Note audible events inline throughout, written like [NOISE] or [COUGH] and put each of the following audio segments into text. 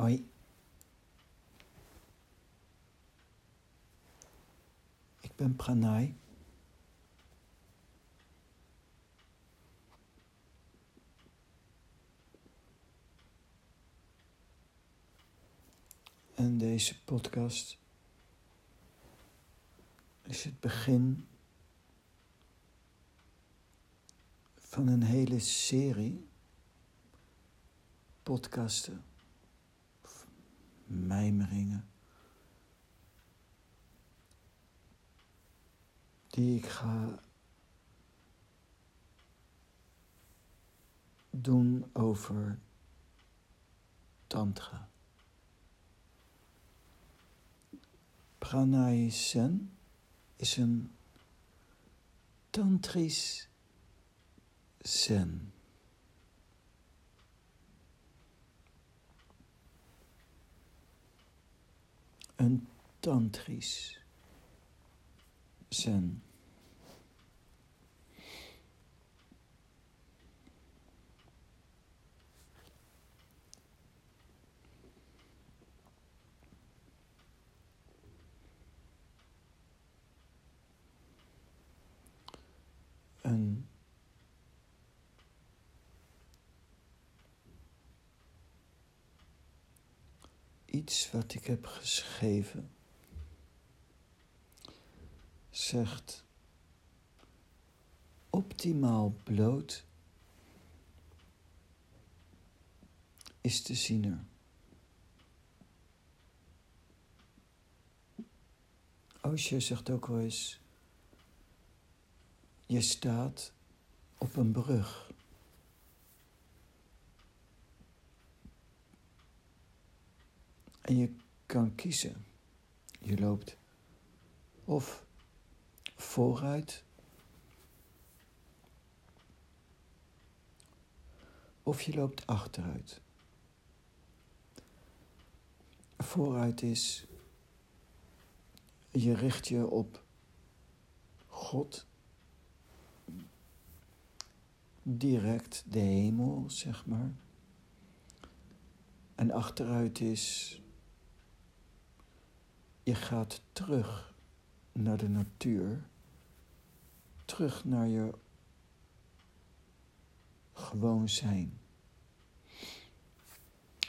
Hoi. Ik ben Pranay. En deze podcast is het begin van een hele serie podcasten, mijmeringen, die ik ga doen over Tantra. Pranay Sen is een tantrisch zen. Een tantrisch zen. Een iets wat ik heb geschreven zegt optimaal bloot is de ziener. Osho zegt ook wel eens, je staat op een brug. En je kan kiezen. Je loopt of vooruit of je loopt achteruit. Vooruit is je richt je op God, direct de hemel, zeg maar. En achteruit is je gaat terug naar de natuur, terug naar je gewoon zijn.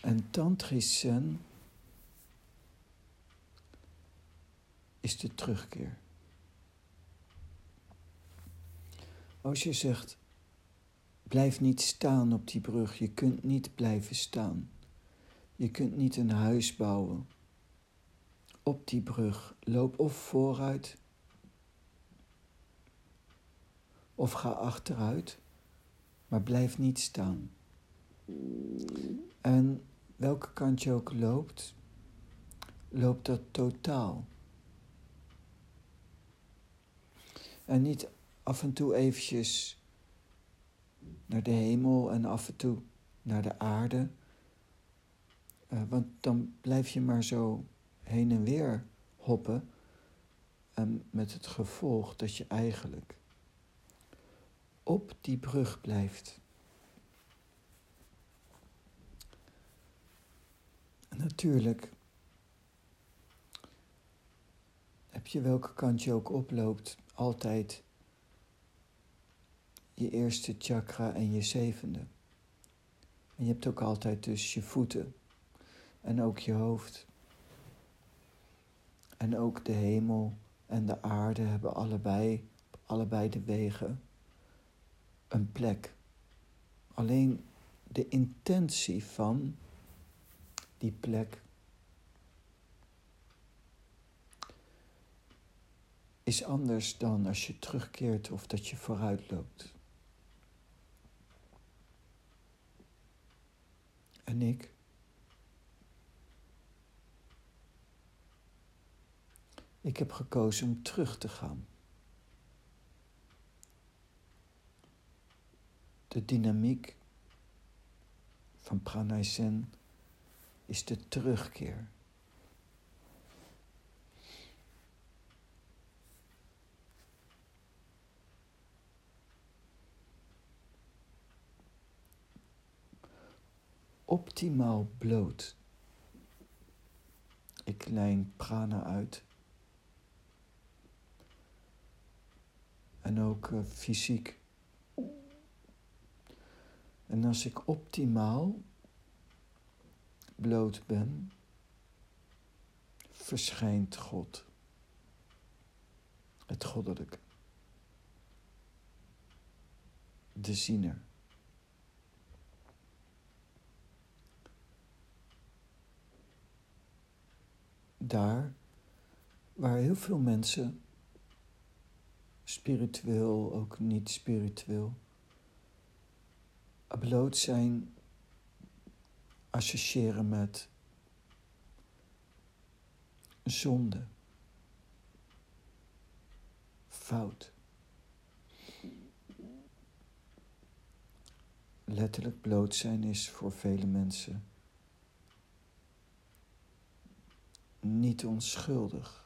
En tantrisch is de terugkeer. Als je zegt, blijf niet staan op die brug, je kunt niet blijven staan. Je kunt niet een huis bouwen op die brug. Loop of vooruit of ga achteruit, maar blijf niet staan. En welke kant je ook loopt, loopt dat totaal. En niet af en toe eventjes naar de hemel en af en toe naar de aarde. Uh, want dan blijf je maar zo heen en weer hoppen. En met het gevolg dat je eigenlijk op die brug blijft. En natuurlijk heb je welke kant je ook oploopt, altijd je eerste chakra en je zevende. En je hebt ook altijd dus je voeten en ook je hoofd. En ook de hemel en de aarde hebben allebei, allebei de wegen, een plek. Alleen de intentie van die plek is anders dan als je terugkeert of dat je vooruit loopt. En ik Ik heb gekozen om terug te gaan. De dynamiek van Pranay Sen is de terugkeer. Optimaal bloot Ik lijn prana uit. En ook uh, fysiek. En als ik optimaal bloot ben, verschijnt God. Het goddelijke. De ziener. Daar waar heel veel mensen, spiritueel, ook niet spiritueel, bloot zijn, associëren met zonde, fout. Letterlijk bloot zijn is voor vele mensen niet onschuldig.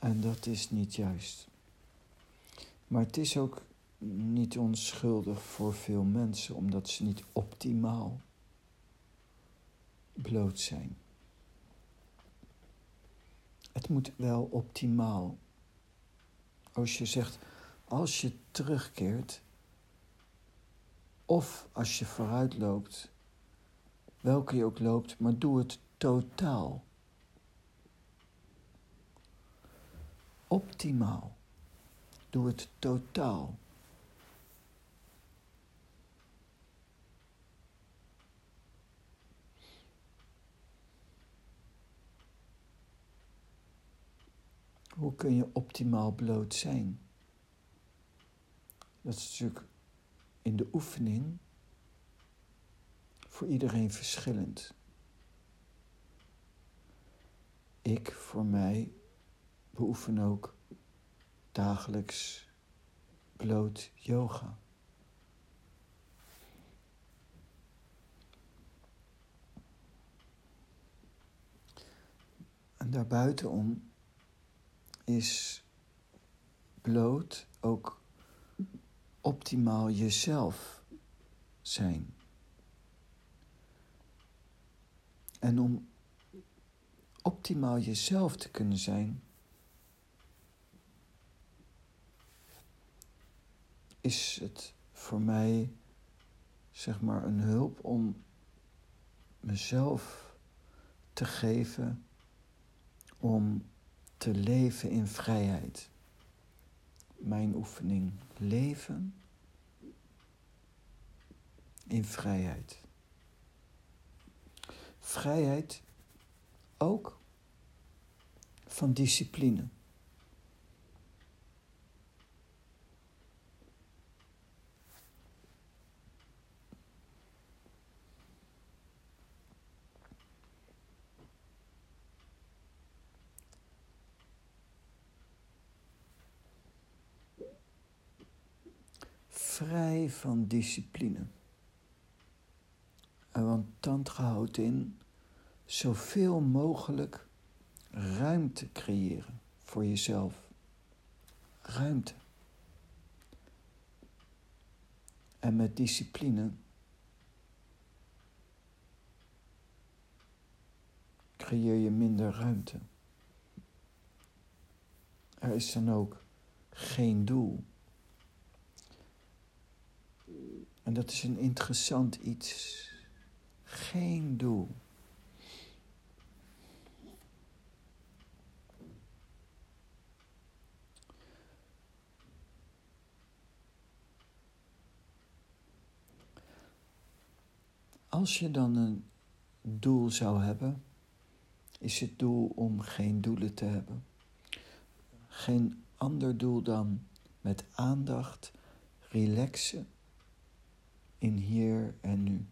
En dat is niet juist. Maar het is ook niet onschuldig voor veel mensen, omdat ze niet optimaal bloot zijn. Het moet wel optimaal. Als je zegt, als je terugkeert, of als je vooruit loopt, welke je ook loopt, maar doe het totaal. Optimaal. Doe het totaal. Hoe kun je optimaal bloot zijn? Dat is natuurlijk in de oefening voor iedereen verschillend. Ik voor mij beoefen ook dagelijks bloot yoga. En daarbuitenom is bloot ook optimaal jezelf zijn. En om optimaal jezelf te kunnen zijn, is het voor mij, zeg maar, een hulp om mezelf te geven om te leven in vrijheid. Mijn oefening leven in vrijheid. Vrijheid ook van discipline. Vrij van discipline. En want tantra houdt in zoveel mogelijk ruimte creëren voor jezelf. Ruimte. En met discipline creëer je minder ruimte. Er is dan ook geen doel. En dat is een interessant iets. Geen doel. Als je dan een doel zou hebben, is het doel om geen doelen te hebben. Geen ander doel dan met aandacht relaxen in hier en nu.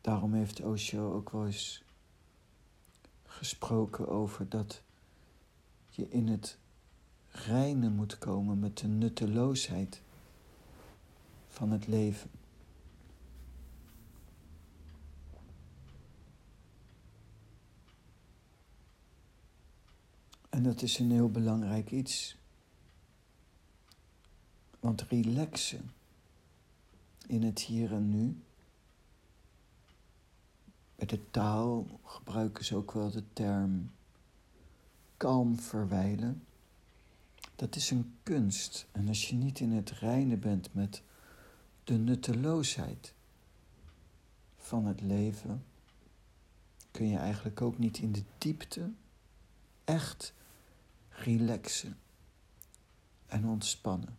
Daarom heeft Osho ook wel eens gesproken over dat je in het reine moet komen met de nutteloosheid van het leven. En dat is een heel belangrijk iets. Want relaxen in het hier en nu. Bij de taal gebruiken ze ook wel de term kalm verwijlen. Dat is een kunst. En als je niet in het reine bent met de nutteloosheid van het leven, kun je eigenlijk ook niet in de diepte echt relaxen en ontspannen.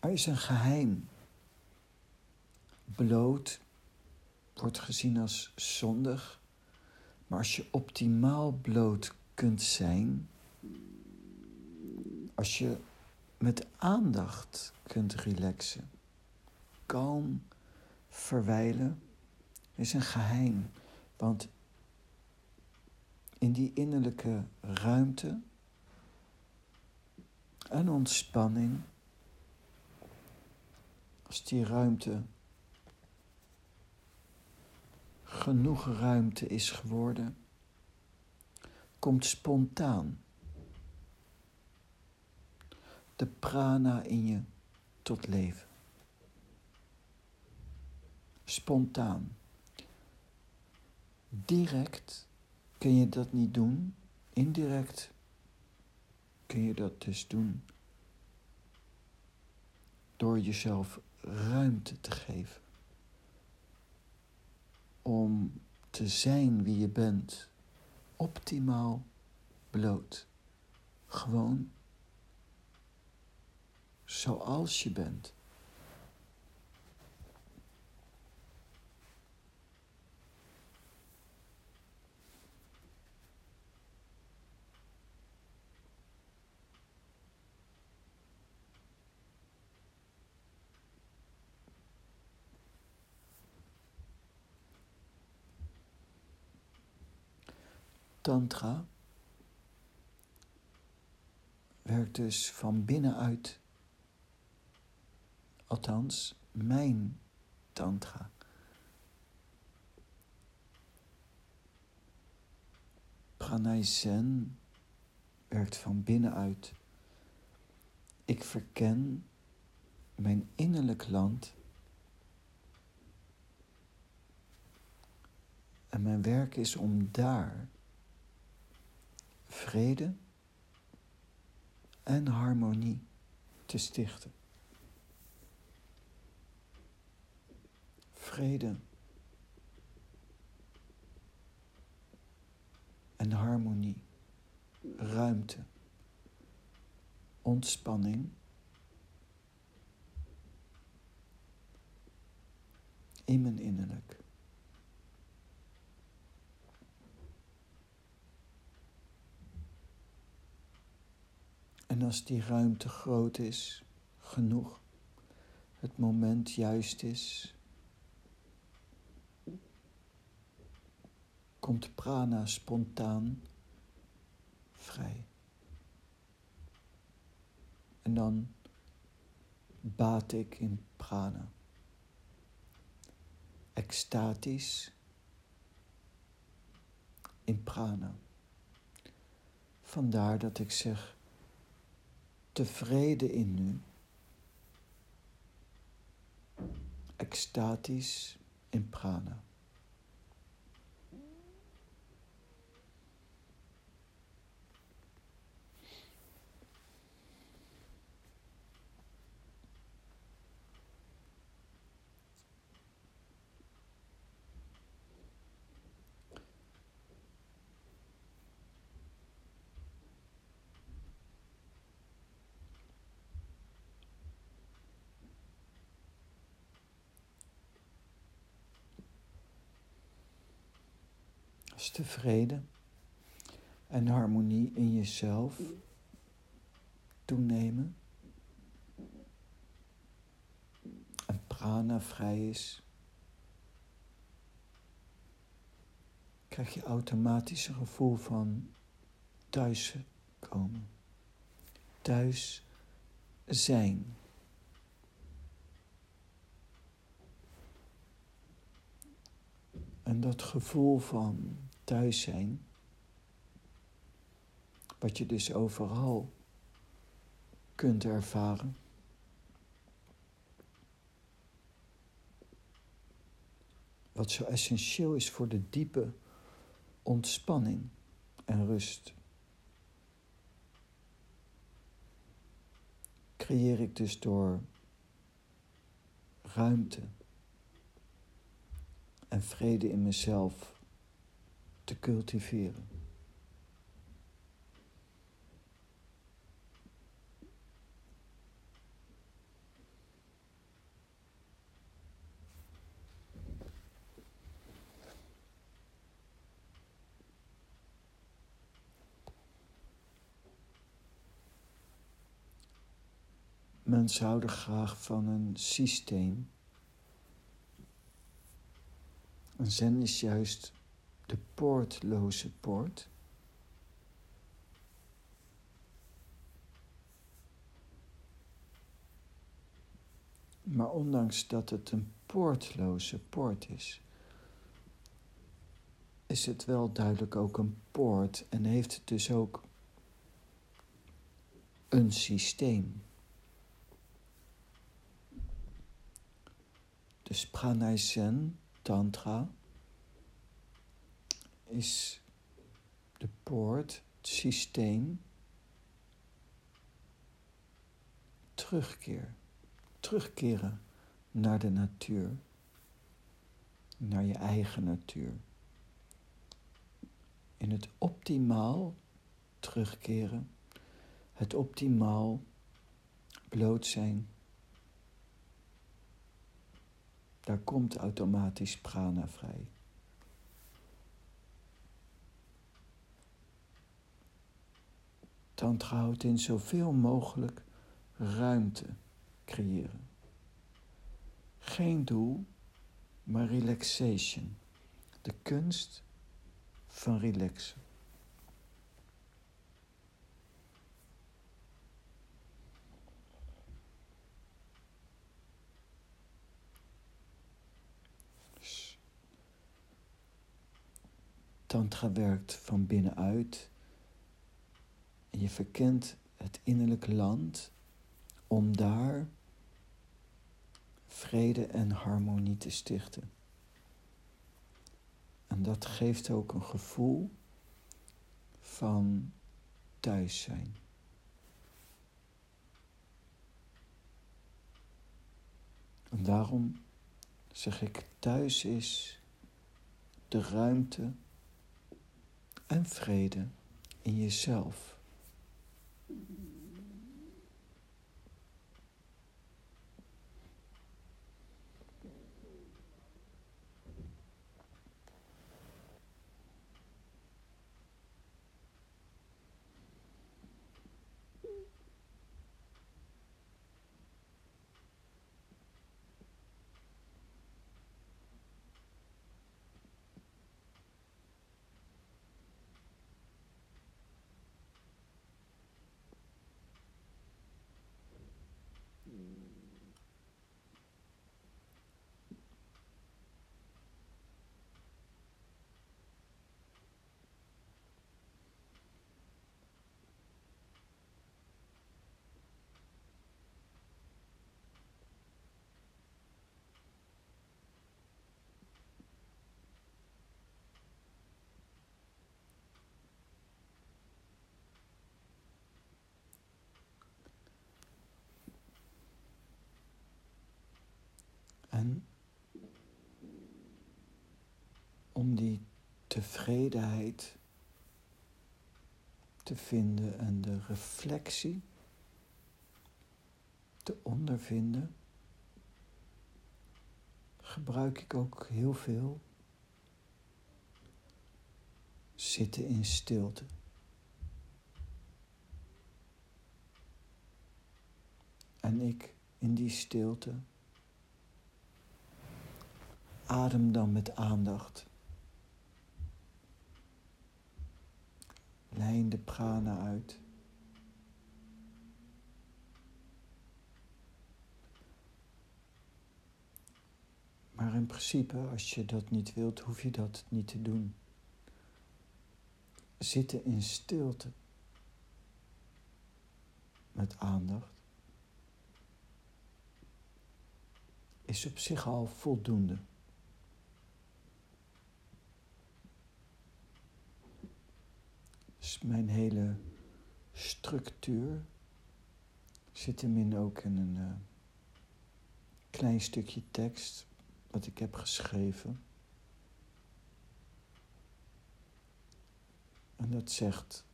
Er is een geheim. Bloot wordt gezien als zondig, maar als je optimaal bloot kunt zijn, als je met aandacht kunt relaxen, kalm verwijlen, is een geheim. Want in die innerlijke ruimte en ontspanning, als die ruimte genoeg ruimte is geworden, komt spontaan de prana in je tot leven. Spontaan. Direct kun je dat niet doen, indirect kun je dat dus doen door jezelf ruimte te geven om te zijn wie je bent, optimaal bloot. Gewoon zoals je bent. Tantra werkt dus van binnenuit. Althans, mijn Tantra. Pranay Zen werkt van binnenuit. Ik verken mijn innerlijk land. En mijn werk is om daar vrede en harmonie te stichten. Vrede en harmonie, ruimte, ontspanning. In mijn innerlijk. En als die ruimte groot is, genoeg, het moment juist is, komt prana spontaan vrij. En dan baat ik in prana. Extatisch in prana. Vandaar dat ik zeg tevreden in nu, extatisch in prana. Als tevreden en harmonie in jezelf toenemen. En prana vrij is. krijg je automatisch een gevoel van thuis komen. Thuis zijn. En dat gevoel van thuis zijn, wat je dus overal kunt ervaren. Wat zo essentieel is voor de diepe ontspanning en rust. Creëer ik dus door ruimte en vrede in mezelf te cultiveren. Mensen houden graag van een systeem. En zen is juist de poortloze poort. Maar ondanks dat het een poortloze poort is, is het wel duidelijk ook een poort en heeft het dus ook een systeem. Dus pranay zen, tantra, is de poort, het systeem, terugkeer. Terugkeren naar de natuur, naar je eigen natuur. In het optimaal terugkeren, het optimaal bloot zijn Daar komt automatisch prana vrij. Tantra houdt in zoveel mogelijk ruimte creëren. Geen doel, maar relaxation. De kunst van relaxen. Tantra werkt van binnenuit. En je verkent het innerlijke land om daar vrede en harmonie te stichten. En dat geeft ook een gevoel van thuis zijn. En daarom zeg ik, thuis is de ruimte en vrede in jezelf. Om die tevredenheid te vinden en de reflectie te ondervinden, gebruik ik ook heel veel zitten in stilte. En ik in die stilte Adem dan met aandacht Lijn de prana uit. Maar in principe, als je dat niet wilt, hoef je dat niet te doen. Zitten in stilte met aandacht is op zich al voldoende. Mijn hele structuur zit hem ook in een uh, klein stukje tekst wat ik heb geschreven. En dat zegt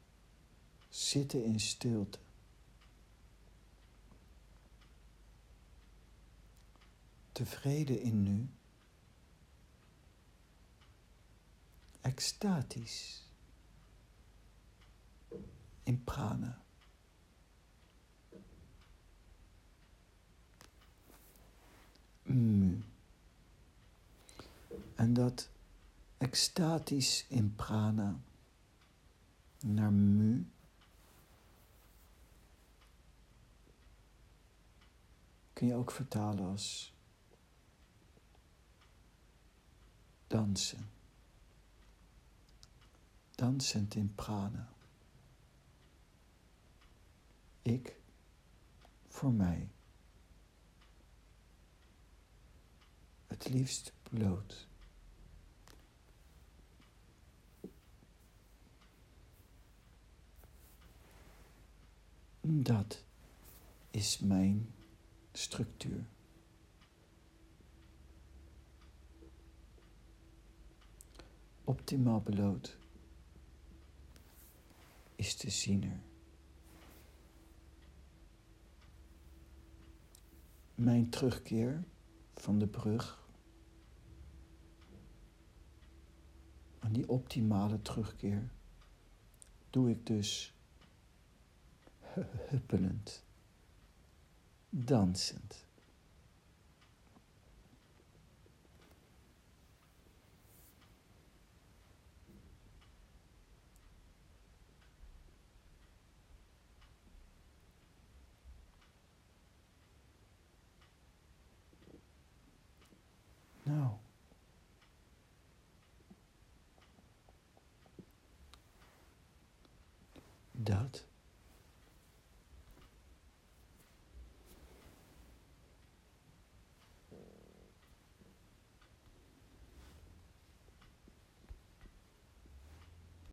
zitten in stilte. Tevreden in nu. Extatisch. In prana. Mu. En dat extatisch in prana naar mu. Kun je ook vertalen als dansen. Dansend in prana. Ik voor mij. Het liefst bloot. Dat is mijn structuur. Optimaal belood is de ziener. Mijn terugkeer van de brug, en die optimale terugkeer, doe ik dus [LAUGHS] huppelend, dansend. Nou. Dat